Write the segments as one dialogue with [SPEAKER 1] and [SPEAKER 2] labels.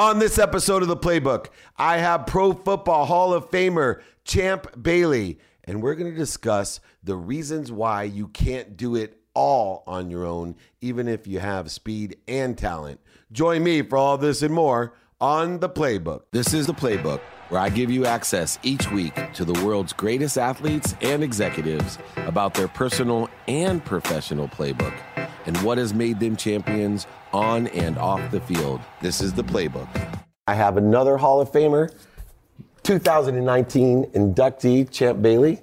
[SPEAKER 1] On this episode of The Playbook, I have Pro Football Hall of Famer Champ Bailey, and we're going to discuss the reasons why you can't do it all on your own, even if you have speed and talent. Join me for all this and more on The Playbook. This is The Playbook, where I give you access each week to the world's greatest athletes and executives about their personal and professional playbook and what has made them champions on and off the field. This is The Playbook. I have another Hall of Famer, 2019 inductee, Champ Bailey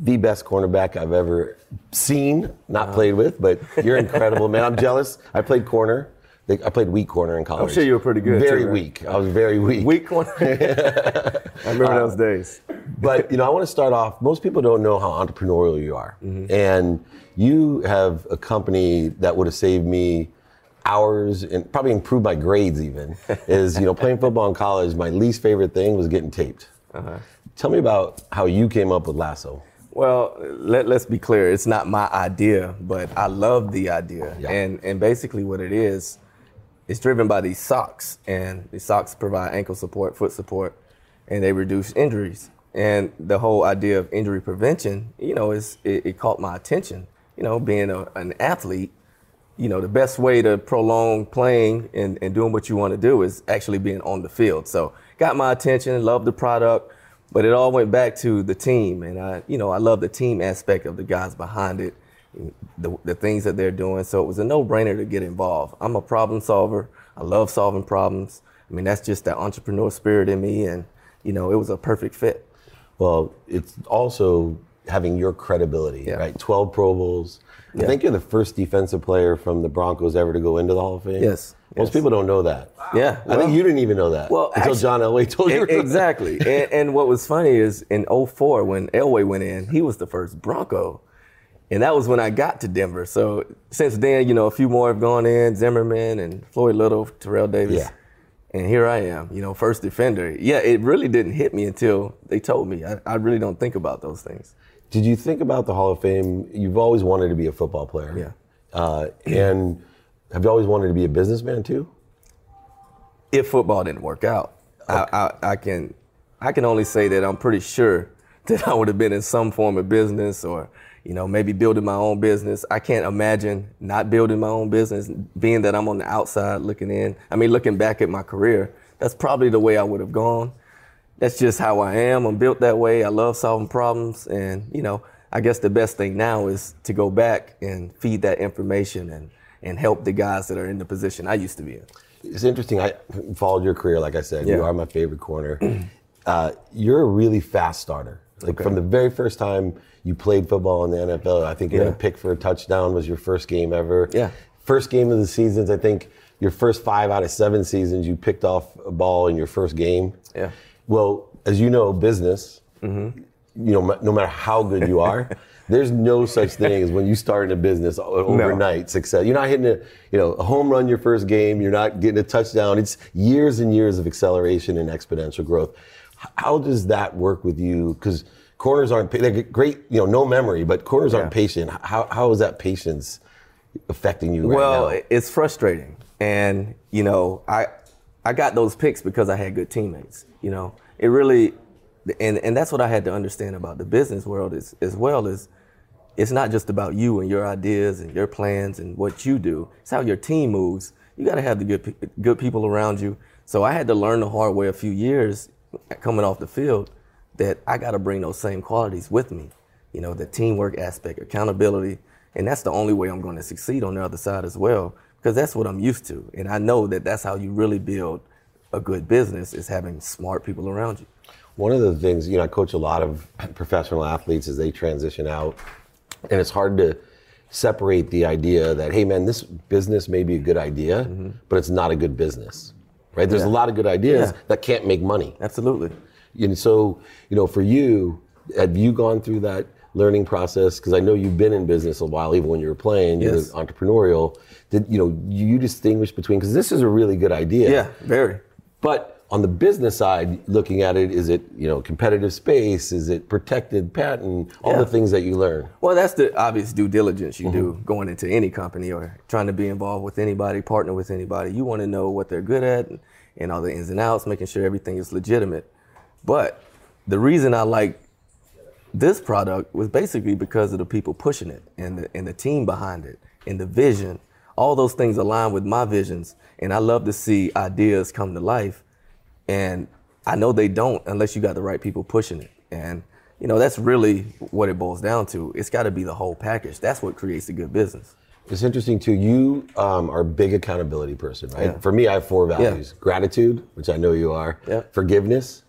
[SPEAKER 1] the best cornerback I've ever seen, not played with, but you're incredible, man. I'm jealous. I played corner. I played weak corner in college.
[SPEAKER 2] I'm sure you were pretty good.
[SPEAKER 1] Very
[SPEAKER 2] too, right?
[SPEAKER 1] weak. I was very weak.
[SPEAKER 2] Weak corner. I remember those days.
[SPEAKER 1] But you know, I want to start off. Most people don't know how entrepreneurial you are,
[SPEAKER 2] Mm-hmm.
[SPEAKER 1] and you have a company that would have saved me hours and probably improved my grades. Even is you know playing football in college. My least favorite thing was getting taped.
[SPEAKER 2] Uh-huh.
[SPEAKER 1] Tell me about how you came up with Lasso.
[SPEAKER 2] Well, let, let's be clear. It's not my idea, but I love the idea.
[SPEAKER 1] Yeah.
[SPEAKER 2] And and basically what it is, it's driven by these socks. And these socks provide ankle support, foot support, and they reduce injuries. And the whole idea of injury prevention, you know, is it, it caught my attention. You know, being a, an athlete, you know, the best way to prolong playing and, and doing what you want to do is actually being on the field. So got my attention, loved the product, but it all went back to the team. And I, you know, I love the team aspect of the guys behind it, the, the things that they're doing. So it was a no-brainer to get involved. I'm a problem solver. I love solving problems. I mean, that's just that entrepreneur spirit in me. And, you know, it was a perfect fit.
[SPEAKER 1] Well, it's also having your credibility,
[SPEAKER 2] Yeah.
[SPEAKER 1] right? 12 Pro Bowls. I think you're the first defensive player from the Broncos ever to go into the Hall of Fame.
[SPEAKER 2] Yes,
[SPEAKER 1] Most
[SPEAKER 2] yes.
[SPEAKER 1] people don't know that.
[SPEAKER 2] Yeah.
[SPEAKER 1] I think you didn't even know that
[SPEAKER 2] Well,
[SPEAKER 1] until
[SPEAKER 2] actually-
[SPEAKER 1] John Elway told you.
[SPEAKER 2] Exactly. and, and what was funny is in 04, when Elway went in, he was the first Bronco. And that was when I got to Denver. So since then, you know, a few more have gone in Zimmerman and Floyd Little, Terrell Davis.
[SPEAKER 1] Yeah.
[SPEAKER 2] And here I am, you know, first defender. Yeah, it really didn't hit me until they told me. I, I really don't think about those things.
[SPEAKER 1] Did you think about the Hall of Fame? You've always wanted to be a football player.
[SPEAKER 2] Yeah.
[SPEAKER 1] Uh, and have you always wanted to be a businessman too?
[SPEAKER 2] if football didn't work out. I, I, I can I can only say that I'm pretty sure that I would have been in some form of business or you know maybe building my own business. I can't imagine not building my own business, being that I'm on the outside looking in. I mean, looking back at my career, that's probably the way I would have gone. That's just how I am. I'm built that way. I love solving problems, and you know, I guess the best thing now is to go back and feed that information and and help the guys that are in the position I used to be in.
[SPEAKER 1] It's interesting. I followed your career, like I said. You are my favorite corner. Uh, you're a really fast starter. Like from the very first time you played football in the NFL, I think you had a pick for a touchdown was your first game ever.
[SPEAKER 2] Yeah.
[SPEAKER 1] First game of the seasons, I think your first five out of seven seasons, you picked off a ball in your first game.
[SPEAKER 2] Yeah.
[SPEAKER 1] Well, as you know, business, mm-hmm. you know, no matter how good you are, there's no such thing as when you start in a business overnight success. You're not hitting a, you know, a home run your first game. You're not getting a touchdown. It's years and years of acceleration and exponential growth. How does that work with you? Because corners aren't they're great, you know, no memory, but corners aren't patient. How how is that patience affecting you right
[SPEAKER 2] well,
[SPEAKER 1] now?
[SPEAKER 2] it's frustrating, and you know, I I got those picks because I had good teammates. You know, it really, and and that's what I had to understand about the business world is as well is. It's not just about you and your ideas and your plans and what you do. It's how your team moves. You got to have the good good people around you. So I had to learn the hard way a few years coming off the field that I got to bring those same qualities with me. You know, the teamwork aspect, accountability, and that's the only way I'm going to succeed on the other side as well because that's what I'm used to. And I know that that's how you really build a good business is having smart people around you.
[SPEAKER 1] One of the things, you know, I coach a lot of professional athletes as they transition out, and it's hard to separate the idea that, hey, man, this business may be a good idea, mm-hmm. but it's not a good business, right? There's a lot of good ideas
[SPEAKER 2] Yeah.
[SPEAKER 1] that can't make money.
[SPEAKER 2] Absolutely.
[SPEAKER 1] And so, you know, for you, have you gone through that learning process? Because I know you've been in business a while, even when you were playing, you're
[SPEAKER 2] Yes.
[SPEAKER 1] entrepreneurial. Did you know you distinguish between? Because this is a really good idea.
[SPEAKER 2] Yeah, very.
[SPEAKER 1] But on the business side, looking at it, is it you know competitive space? Is it protected patent? All
[SPEAKER 2] Yeah.
[SPEAKER 1] the things that you learn.
[SPEAKER 2] Well, that's the obvious due diligence you do
[SPEAKER 1] Mm-hmm.
[SPEAKER 2] going into any company or trying to be involved with anybody, partner with anybody. You want to know what they're good at and, and all the ins and outs, making sure everything is legitimate. But the reason I like this product was basically because of the people pushing it and the, and the team behind it and the vision. All those things align with my visions. And I love to see ideas come to life. And I know they don't unless you got the right people pushing it. And, you know, that's really what it boils down to. It's got to be the whole package. That's what creates a good business.
[SPEAKER 1] It's interesting too. You um, are a big accountability person, right?
[SPEAKER 2] Yeah.
[SPEAKER 1] For me, I have four values: gratitude, which I know you are,
[SPEAKER 2] Yeah.
[SPEAKER 1] forgiveness,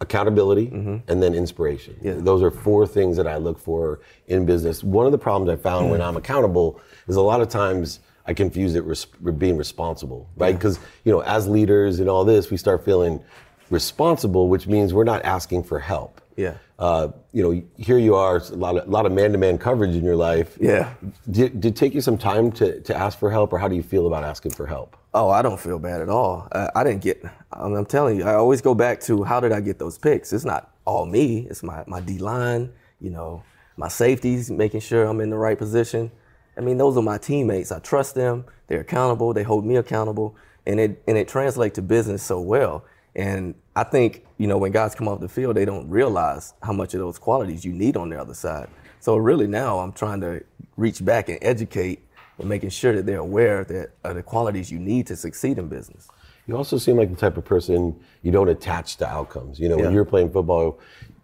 [SPEAKER 1] accountability, and then inspiration.
[SPEAKER 2] Mm-hmm. Yeah.
[SPEAKER 1] Those are four things that I look for in business. One of the problems I found when I'm accountable is a lot of times I confuse it res- with being responsible, right? Because you know, as leaders and all this, we start feeling responsible, which means we're not asking for help.
[SPEAKER 2] Yeah.
[SPEAKER 1] Uh, you know, here you are, a lot of, a lot of man-to-man coverage in your life.
[SPEAKER 2] Yeah.
[SPEAKER 1] Did, did it take you some time to, to ask for help, or how do you feel about asking for help?
[SPEAKER 2] Oh, I don't feel bad at all. I, I didn't get. I'm, I'm telling you, I always go back to how did I get those picks? It's not all me. It's my my D line. You know, my safeties, making sure I'm in the right position. I mean, those are my teammates. I trust them. They're accountable. They hold me accountable, and it and it translates to business so well. And I think you know when guys come off the field, they don't realize how much of those qualities you need on the other side. So really now I'm trying to reach back and educate and making sure that they're aware that of the qualities you need to succeed in business.
[SPEAKER 1] You also seem like the type of person you don't attach to outcomes. You know, when you're playing football,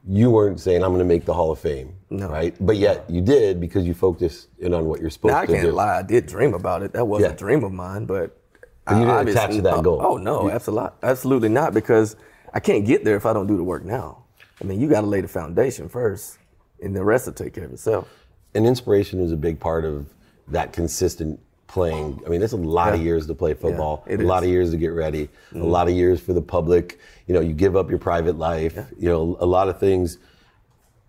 [SPEAKER 1] you weren't saying I'm going to make the Hall of Fame,
[SPEAKER 2] No.
[SPEAKER 1] right? But yet you did because you focused in on what you're supposed
[SPEAKER 2] Now,
[SPEAKER 1] to do.
[SPEAKER 2] I can't
[SPEAKER 1] do.
[SPEAKER 2] lie, I did dream about it. That was
[SPEAKER 1] Yeah.
[SPEAKER 2] a dream of mine, but,
[SPEAKER 1] But you didn't
[SPEAKER 2] I
[SPEAKER 1] attach to that
[SPEAKER 2] oh,
[SPEAKER 1] goal.
[SPEAKER 2] Oh no, absolutely, absolutely not, because I can't get there if I don't do the work now. I mean, you got to lay the foundation first, and the rest will take care of itself.
[SPEAKER 1] And inspiration is a big part of that consistent playing. I mean, it's a lot of years to play football,
[SPEAKER 2] it
[SPEAKER 1] a lot
[SPEAKER 2] is. Mm-hmm.
[SPEAKER 1] of years to get ready, a lot of years for the public. You know, you give up your private life. You know, a lot of things.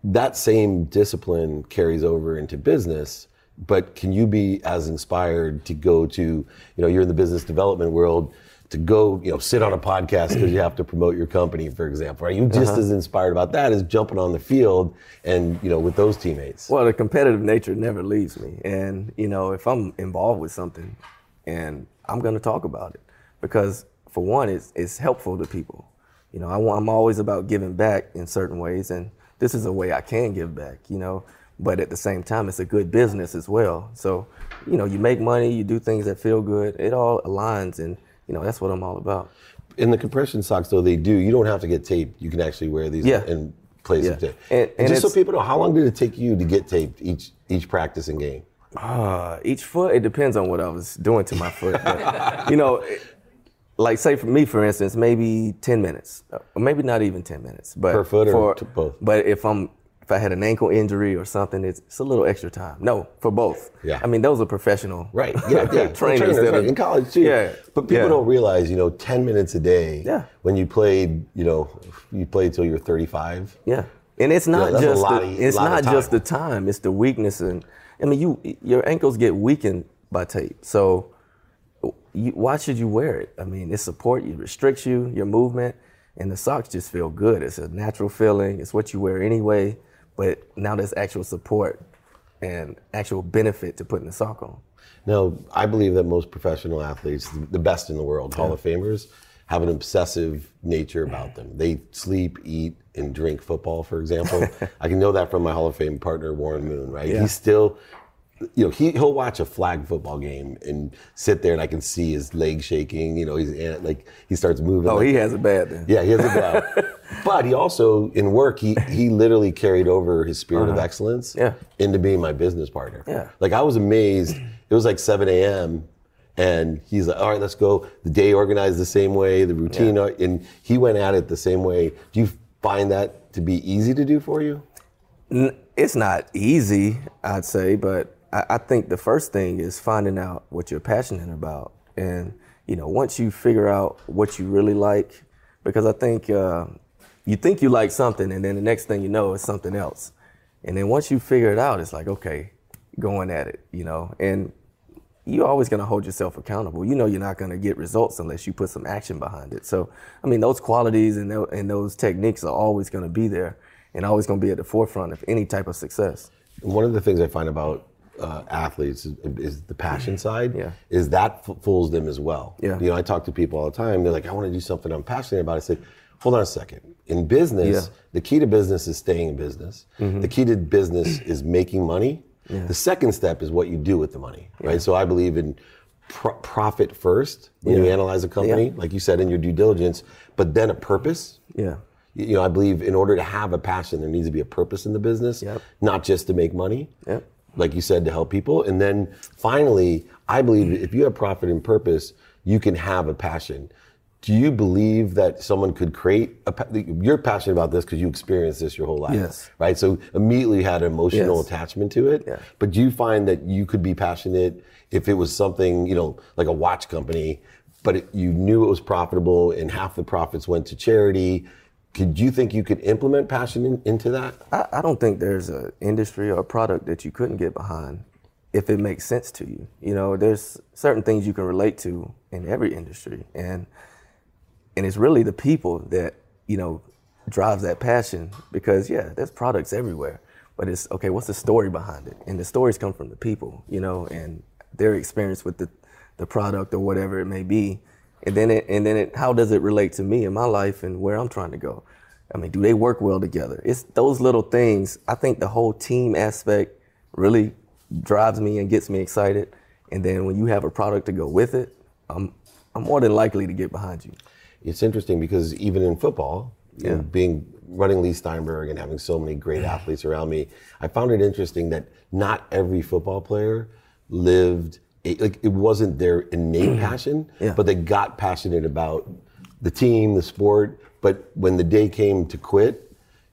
[SPEAKER 1] That same discipline carries over into business. But can you be as inspired to go to, you know, you're in the business development world, to go, you know, sit on a podcast because you have to promote your company, for example? Are you just
[SPEAKER 2] Uh-huh.
[SPEAKER 1] as inspired about that as jumping on the field and, you know, with those teammates?
[SPEAKER 2] Well, the competitive nature never leaves me, and you know, if I'm involved with something, and I'm going to talk about it, because for one, it's it's helpful to people. You know, I, want- I'm always about giving back in certain ways, and this is a way I can give back. You know, but at the same time, it's a good business as well. So, you know, you make money, you do things that feel good. It all aligns, and you know, that's what I'm all about.
[SPEAKER 1] In the compression socks, though, they do. You don't have to get taped. You can actually wear these
[SPEAKER 2] Yeah.
[SPEAKER 1] and play some
[SPEAKER 2] Yeah.
[SPEAKER 1] tape.
[SPEAKER 2] And- and
[SPEAKER 1] just so people know, how long did it take you to get taped each each practice and game?
[SPEAKER 2] Uh, each foot, it depends on what I was doing to my foot. But, you know, like say for me, for instance, maybe 10 minutes, or maybe not even 10 minutes. But
[SPEAKER 1] Per foot or
[SPEAKER 2] for,
[SPEAKER 1] both?
[SPEAKER 2] But if I'm I had an ankle injury or something, it's, it's a little extra time. No, for both.
[SPEAKER 1] Yeah.
[SPEAKER 2] I mean, those are professional.
[SPEAKER 1] Right. Yeah. Yeah.
[SPEAKER 2] trainers that
[SPEAKER 1] right.
[SPEAKER 2] are-
[SPEAKER 1] in college too.
[SPEAKER 2] Yeah.
[SPEAKER 1] But people
[SPEAKER 2] yeah.
[SPEAKER 1] don't realize, you know, ten minutes a day.
[SPEAKER 2] Yeah.
[SPEAKER 1] When you played, you know, you played till you were thirty-five.
[SPEAKER 2] Yeah, and it's not
[SPEAKER 1] a
[SPEAKER 2] just
[SPEAKER 1] lot
[SPEAKER 2] the,
[SPEAKER 1] of-
[SPEAKER 2] it's not just
[SPEAKER 1] time.
[SPEAKER 2] the time; it's the weakness, and I mean, you your ankles get weakened by tape. So, you, why should you wear it? I mean, it support you, restricts you, your movement, and the socks just feel good. It's a natural feeling. It's what you wear anyway, but now there's actual support and actual benefit to putting the sock on.
[SPEAKER 1] Now, I believe that most professional athletes, the best in the world, Hall of Famers, have an obsessive nature about them. They sleep, eat, and drink football, for example. I can know that from my Hall of Fame partner, Warren Moon, right?
[SPEAKER 2] Yeah.
[SPEAKER 1] He's still, you know, he, he'll watch a flag football game and sit there and I can see his legs shaking. You know, he's like, he starts moving.
[SPEAKER 2] Oh,
[SPEAKER 1] like,
[SPEAKER 2] he has a bad then.
[SPEAKER 1] yeah, he has a bad. but he also, in work, he he literally carried over his spirit of excellence
[SPEAKER 2] Uh-huh. Yeah.
[SPEAKER 1] into being my business partner.
[SPEAKER 2] Yeah.
[SPEAKER 1] Like I was amazed. It was like 7 a.m. and he's like, all right, let's go. The day organized the same way, the routine, uh, and he went at it the same way. Do you find that to be easy to do for you?
[SPEAKER 2] It's not easy, I'd say, but I, I think the first thing is finding out what you're passionate about. And, you know, once you figure out what you really like, because I think uh, you think you like something, and then the next thing you know, it's something else. And then once you figure it out, it's like, okay, going at it, you know. And you're always going to hold yourself accountable. You know you're not going to get results unless you put some action behind it. So, I mean, those qualities and, those, and those techniques are always going to be there and always going to be at the forefront of any type of success.
[SPEAKER 1] One of the things I find about uh, athletes is, is, the passion side.
[SPEAKER 2] Yeah.
[SPEAKER 1] Is that f- fools them as well.
[SPEAKER 2] Yeah.
[SPEAKER 1] You know, I talk to people all the time. They're like, I want to do something I'm passionate about. I say, hold on a second. In business,
[SPEAKER 2] Yeah.
[SPEAKER 1] the key to business is staying in business. The key to business is making money. The second step is what you do with the money, right? So I believe in pro- profit first when you analyze a company,
[SPEAKER 2] Yeah.
[SPEAKER 1] like you said in your due diligence, but then a purpose.
[SPEAKER 2] Yeah.
[SPEAKER 1] You you know, I believe in order to have a passion, there needs to be a purpose in the business,
[SPEAKER 2] Yep.
[SPEAKER 1] not just to make money.
[SPEAKER 2] Yep.
[SPEAKER 1] Like you said, to help people. And then finally, I believe if you have profit and purpose, you can have a passion. Do you believe that someone could create a? You're passionate about this because you experienced this your whole life,
[SPEAKER 2] Yes.
[SPEAKER 1] right? So immediately had an emotional
[SPEAKER 2] Yes.
[SPEAKER 1] attachment to it.
[SPEAKER 2] Yeah.
[SPEAKER 1] But do you find that you could be passionate if it was something, you know, like a watch company, but it, you knew it was profitable and half the profits went to charity? Could you think you could implement passion in, into that?
[SPEAKER 2] I, I don't think there's an industry or a product that you couldn't get behind if it makes sense to you. You know, there's certain things you can relate to in every industry, and and it's really the people that you know drives that passion because yeah, there's products everywhere, but it's okay. What's the story behind it? And the stories come from the people, you know, and their experience with the the product or whatever it may be, and then it and then it how does it relate to me in my life and where I'm trying to go? I mean, do they work well together? It's those little things. I think the whole team aspect really drives me and gets me excited. And then when you have a product to go with it, I'm I'm more than likely to get behind you.
[SPEAKER 1] It's interesting because even in football, you know,
[SPEAKER 2] Yeah.
[SPEAKER 1] being running Leigh Steinberg and having so many great athletes around me, I found it interesting that not every football player lived a, like it wasn't their innate passion,
[SPEAKER 2] Yeah.
[SPEAKER 1] but they got passionate about the team, the sport. But when the day came to quit,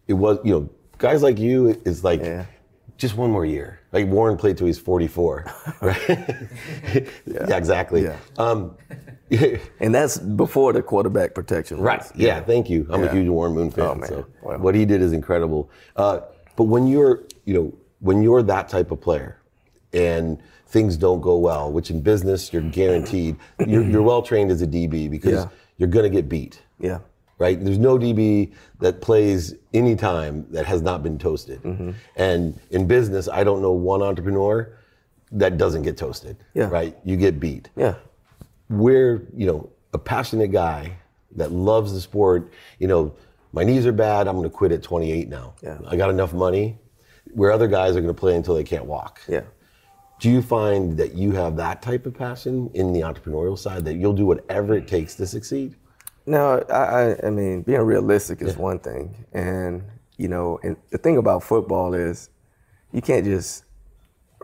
[SPEAKER 1] it was you know guys like you is like.
[SPEAKER 2] Yeah.
[SPEAKER 1] Just one more year. Like Warren played till he's 44, right? yeah. exactly.
[SPEAKER 2] Yeah.
[SPEAKER 1] Um,
[SPEAKER 2] And that's before the quarterback protection.
[SPEAKER 1] Right. Yeah. Thank you. I'm a huge Warren Moon fan.
[SPEAKER 2] Oh, man.
[SPEAKER 1] So
[SPEAKER 2] Wow.
[SPEAKER 1] what he did is incredible. Uh, but when you're, you know, when you're that type of player, and things don't go well, which in business you're guaranteed, you're, you're well trained as a DB because
[SPEAKER 2] Yeah.
[SPEAKER 1] you're gonna get beat.
[SPEAKER 2] Yeah.
[SPEAKER 1] Right. There's no DB that plays any time that has not been toasted.
[SPEAKER 2] Mm-hmm.
[SPEAKER 1] And in business, I don't know one entrepreneur that doesn't get toasted.
[SPEAKER 2] Yeah.
[SPEAKER 1] Right. You get beat
[SPEAKER 2] Yeah.
[SPEAKER 1] we're you know a passionate guy that loves the sport you know my knees are bad i'm going to quit at 28 now
[SPEAKER 2] Yeah.
[SPEAKER 1] i got enough money where other guys are going to play until they can't walk
[SPEAKER 2] Yeah.
[SPEAKER 1] Do you find that you have that type of passion in the entrepreneurial side that you'll do whatever it takes to succeed
[SPEAKER 2] No, I, I, mean, being realistic is one thing, and you know, and the thing about football is you can't just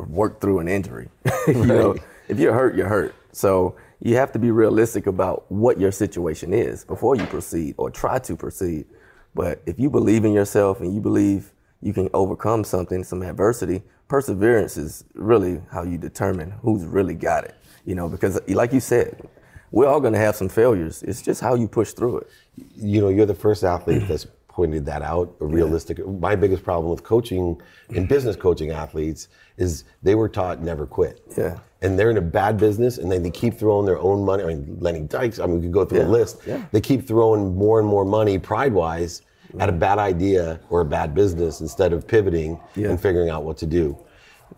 [SPEAKER 2] work through an injury. you know, if you're hurt, you're hurt. So you have to be realistic about what your situation is before you proceed or try to proceed. But if you believe in yourself and you believe you can overcome something, some adversity, perseverance is really how you determine who's really got it. You know, because like you said, we're all going to have some failures. It's just how you push through it.
[SPEAKER 1] you know you're the first athlete that's pointed that out a realistic my biggest problem with coaching and business coaching athletes is they were taught never quit
[SPEAKER 2] Yeah.
[SPEAKER 1] and they're in a bad business and then they keep throwing their own money i mean lenny Dykstra i mean we could go through a list
[SPEAKER 2] Yeah.
[SPEAKER 1] they keep throwing more and more money pride wise at a bad idea or a bad business instead of pivoting
[SPEAKER 2] Yeah.
[SPEAKER 1] and figuring out what to do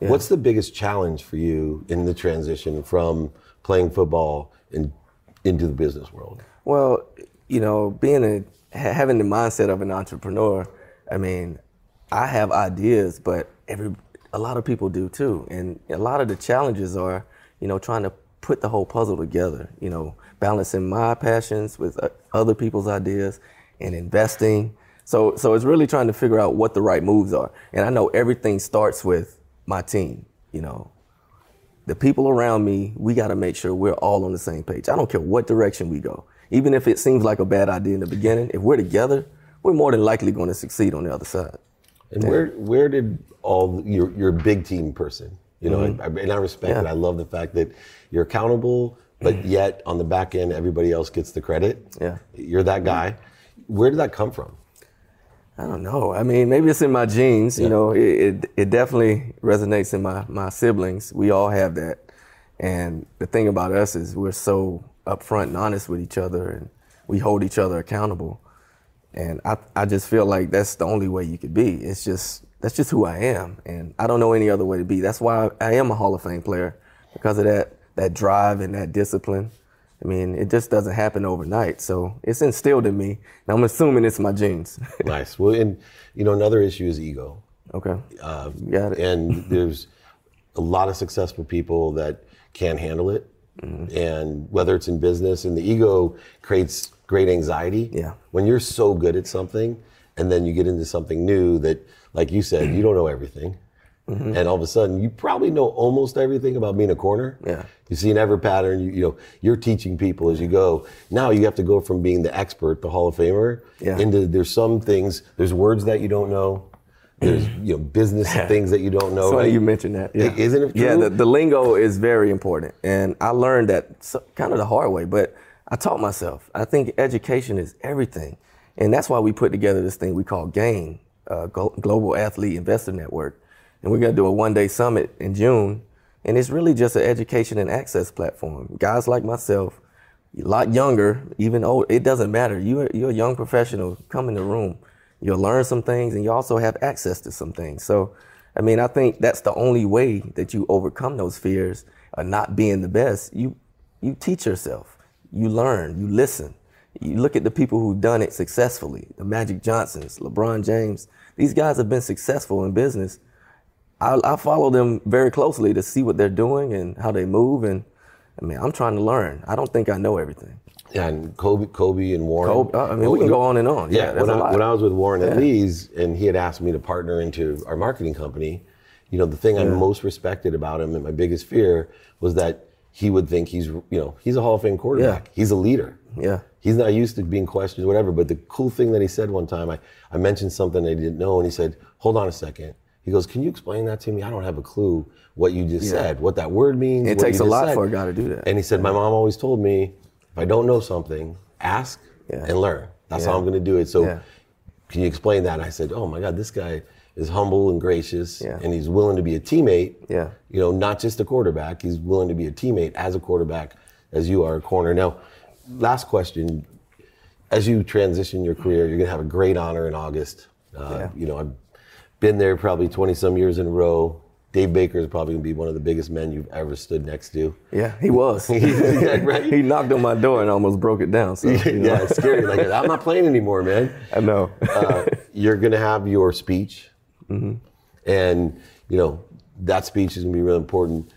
[SPEAKER 1] what's the biggest challenge for you in the transition from playing football and into the business world
[SPEAKER 2] Well, you know, being a having the mindset of an entrepreneur, I mean, I have ideas, but every a lot of people do too, and a lot of the challenges are, you know, trying to put the whole puzzle together. You know, balancing my passions with uh, other people's ideas, and investing. So, so it's really trying to figure out what the right moves are. And I know everything starts with my team. You know, the people around me, we got to make sure we're all on the same page. I don't care what direction we go. Even if it seems like a bad idea in the beginning, if we're together, we're more than likely going to succeed on the other side.
[SPEAKER 1] And where where did all you're you're a big team person, you know, and, I, and I respect
[SPEAKER 2] Mm-hmm. Yeah.
[SPEAKER 1] it. I love the fact that you're accountable, but yet on the back end, everybody else gets the credit.
[SPEAKER 2] Yeah.
[SPEAKER 1] you're that guy. Where did that come from?
[SPEAKER 2] I don't know. I mean, maybe it's in my genes. You know, it, it, it definitely resonates in my, my siblings. We all have that. And the thing about us is we're so upfront and honest with each other, and we hold each other accountable. And I, I just feel like that's the only way you could be. It's just that's just who I am, and I don't know any other way to be. That's why I am a Hall of Fame player because of that that drive and that discipline. I mean, it just doesn't happen overnight. So it's instilled in me, and I'm assuming it's my genes.
[SPEAKER 1] nice. Well, and you know, another issue is ego.
[SPEAKER 2] Okay.
[SPEAKER 1] Uh, Got it. And there's a lot of successful people that can't handle it, mm-hmm. and whether it's in business, and the ego creates great anxiety.
[SPEAKER 2] Yeah.
[SPEAKER 1] When you're so good at something, and then you get into something new that, like you said, you don't know everything. Mm-hmm. And all of a sudden, you probably know almost everything about being a corner.
[SPEAKER 2] Yeah.
[SPEAKER 1] You see an ever pattern. You, you know, you're teaching people as you go. Now you have to go from being the expert, the Hall of Famer,
[SPEAKER 2] yeah.
[SPEAKER 1] into there's some things, there's words that you don't know. There's you know business things that you don't know.
[SPEAKER 2] So you mentioned that. Yeah.
[SPEAKER 1] Isn't it true?
[SPEAKER 2] Yeah, the, the lingo is very important, and I learned that kind of the hard way. But I taught myself. I think education is everything, and that's why we put together this thing we call GAIN, uh, Global Athlete Investor Network and we're going to do a one day summit in June. And it's really just an education and access platform. Guys like myself, a lot younger, even old, it doesn't matter. You're, you're a young professional, come in the room. You'll learn some things and you also have access to some things. So, I mean, I think that's the only way that you overcome those fears of not being the best. You, you teach yourself, you learn, you listen. You look at the people who've done it successfully, the Magic Johnsons, LeBron James. These guys have been successful in business I, I, follow them very closely to see what they're doing and how they move. And I mean, I'm trying to learn. I don't think I know everything.
[SPEAKER 1] Yeah, and Kobe, Kobe and Warren.
[SPEAKER 2] Kobe, uh, I mean, we can go on and on.
[SPEAKER 1] Yeah, yeah when, I, when, I, was with Warren at Leigh's, and he had asked me to partner into our marketing company, you know, the thing yeah. I most respected about him and my biggest fear was that he would think he's, you know, he's a Hall of Fame quarterback. He's a leader.
[SPEAKER 2] Yeah.
[SPEAKER 1] He's not used to being questioned, whatever. But the cool thing that he said one time, I, I mentioned something I didn't know, and he said, "Hold on a second. He goes, "Can you explain that to me? I don't have a clue what you just yeah. said, what that word means."
[SPEAKER 2] It takes a lot said. for a guy to do that.
[SPEAKER 1] And he said, "My mom always told me, if I don't know something, ask yeah. and learn. That's yeah. how I'm going to do it." So, can you explain that? And I said, "Oh my God, this guy is humble and gracious, and he's willing to be a teammate.
[SPEAKER 2] Yeah,
[SPEAKER 1] you know, not just a quarterback. He's willing to be a teammate as a quarterback, as you are a corner." Now, last question: As you transition your career, you're going to have a great honor in August. Uh, you know, I'm been there probably 20 some years in a row. Dave Baker is probably going to be one of the biggest men you've ever stood next to.
[SPEAKER 2] Yeah, he was. yeah, right? He knocked on my door and almost broke it down. So,
[SPEAKER 1] you know. yeah, it's scary. Like, I'm not playing anymore, man.
[SPEAKER 2] I know.
[SPEAKER 1] uh, you're going to have your speech. Mm-hmm. And, you know, that speech is going to be really important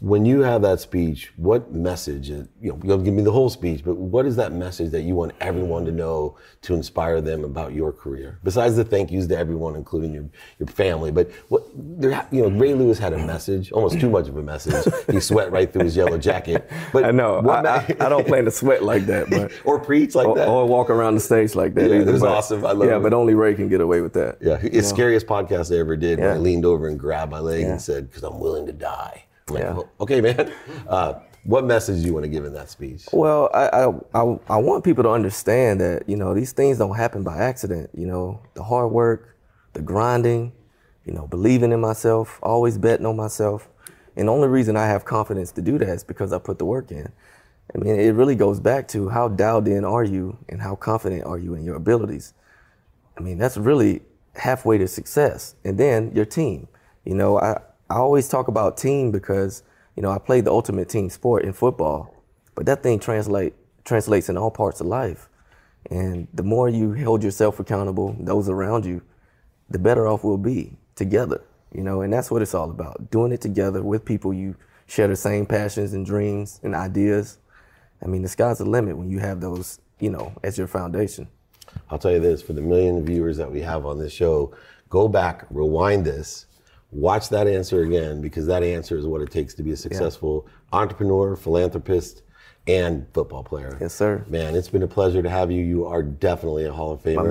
[SPEAKER 1] when you have that speech, what message, uh, you know, you'll give me the whole speech, but what is that message that you want everyone to know to inspire them about your career? Besides the thank yous to everyone, including your, your family, but what, there, you know, Ray Lewis had a message, almost too much of a message. He sweat right through his yellow jacket.
[SPEAKER 2] But I know, I, I, I, don't plan to sweat like that, but.
[SPEAKER 1] or preach like
[SPEAKER 2] or,
[SPEAKER 1] that.
[SPEAKER 2] Or walk around the stage like that.
[SPEAKER 1] Yeah, it was awesome. I love
[SPEAKER 2] yeah,
[SPEAKER 1] it.
[SPEAKER 2] but only Ray can get away with that.
[SPEAKER 1] Yeah, it's the scariest podcast I ever did yeah. when I leaned over and grabbed my leg yeah. and said, because I'm willing to die. Like, yeah. Well, okay, man. Uh, what message do you want to give in that speech?
[SPEAKER 2] Well, I, I, I I want people to understand that you know these things don't happen by accident. You know, the hard work, the grinding, you know, believing in myself, always betting on myself, and the only reason I have confidence to do that is because I put the work in. I mean, it really goes back to how dialed in are you and how confident are you in your abilities. I mean, that's really halfway to success, and then your team. You know, I I always talk about team because, you know, I played the ultimate team sport in football, but that thing translate translates in all parts of life. And the more you hold yourself accountable, those around you, the better off we'll be together. You know, and that's what it's all about. Doing it together with people you share the same passions and dreams and ideas. I mean, the sky's the limit when you have those, you know, as your foundation.
[SPEAKER 1] I'll tell you this for the million viewers that we have on this show, go back, rewind this, watch that answer again because that answer is what it takes to be a successful yeah. entrepreneur, philanthropist, and football player.
[SPEAKER 2] Yes, sir.
[SPEAKER 1] Man, it's been a pleasure to have you. You are definitely a Hall of Famer.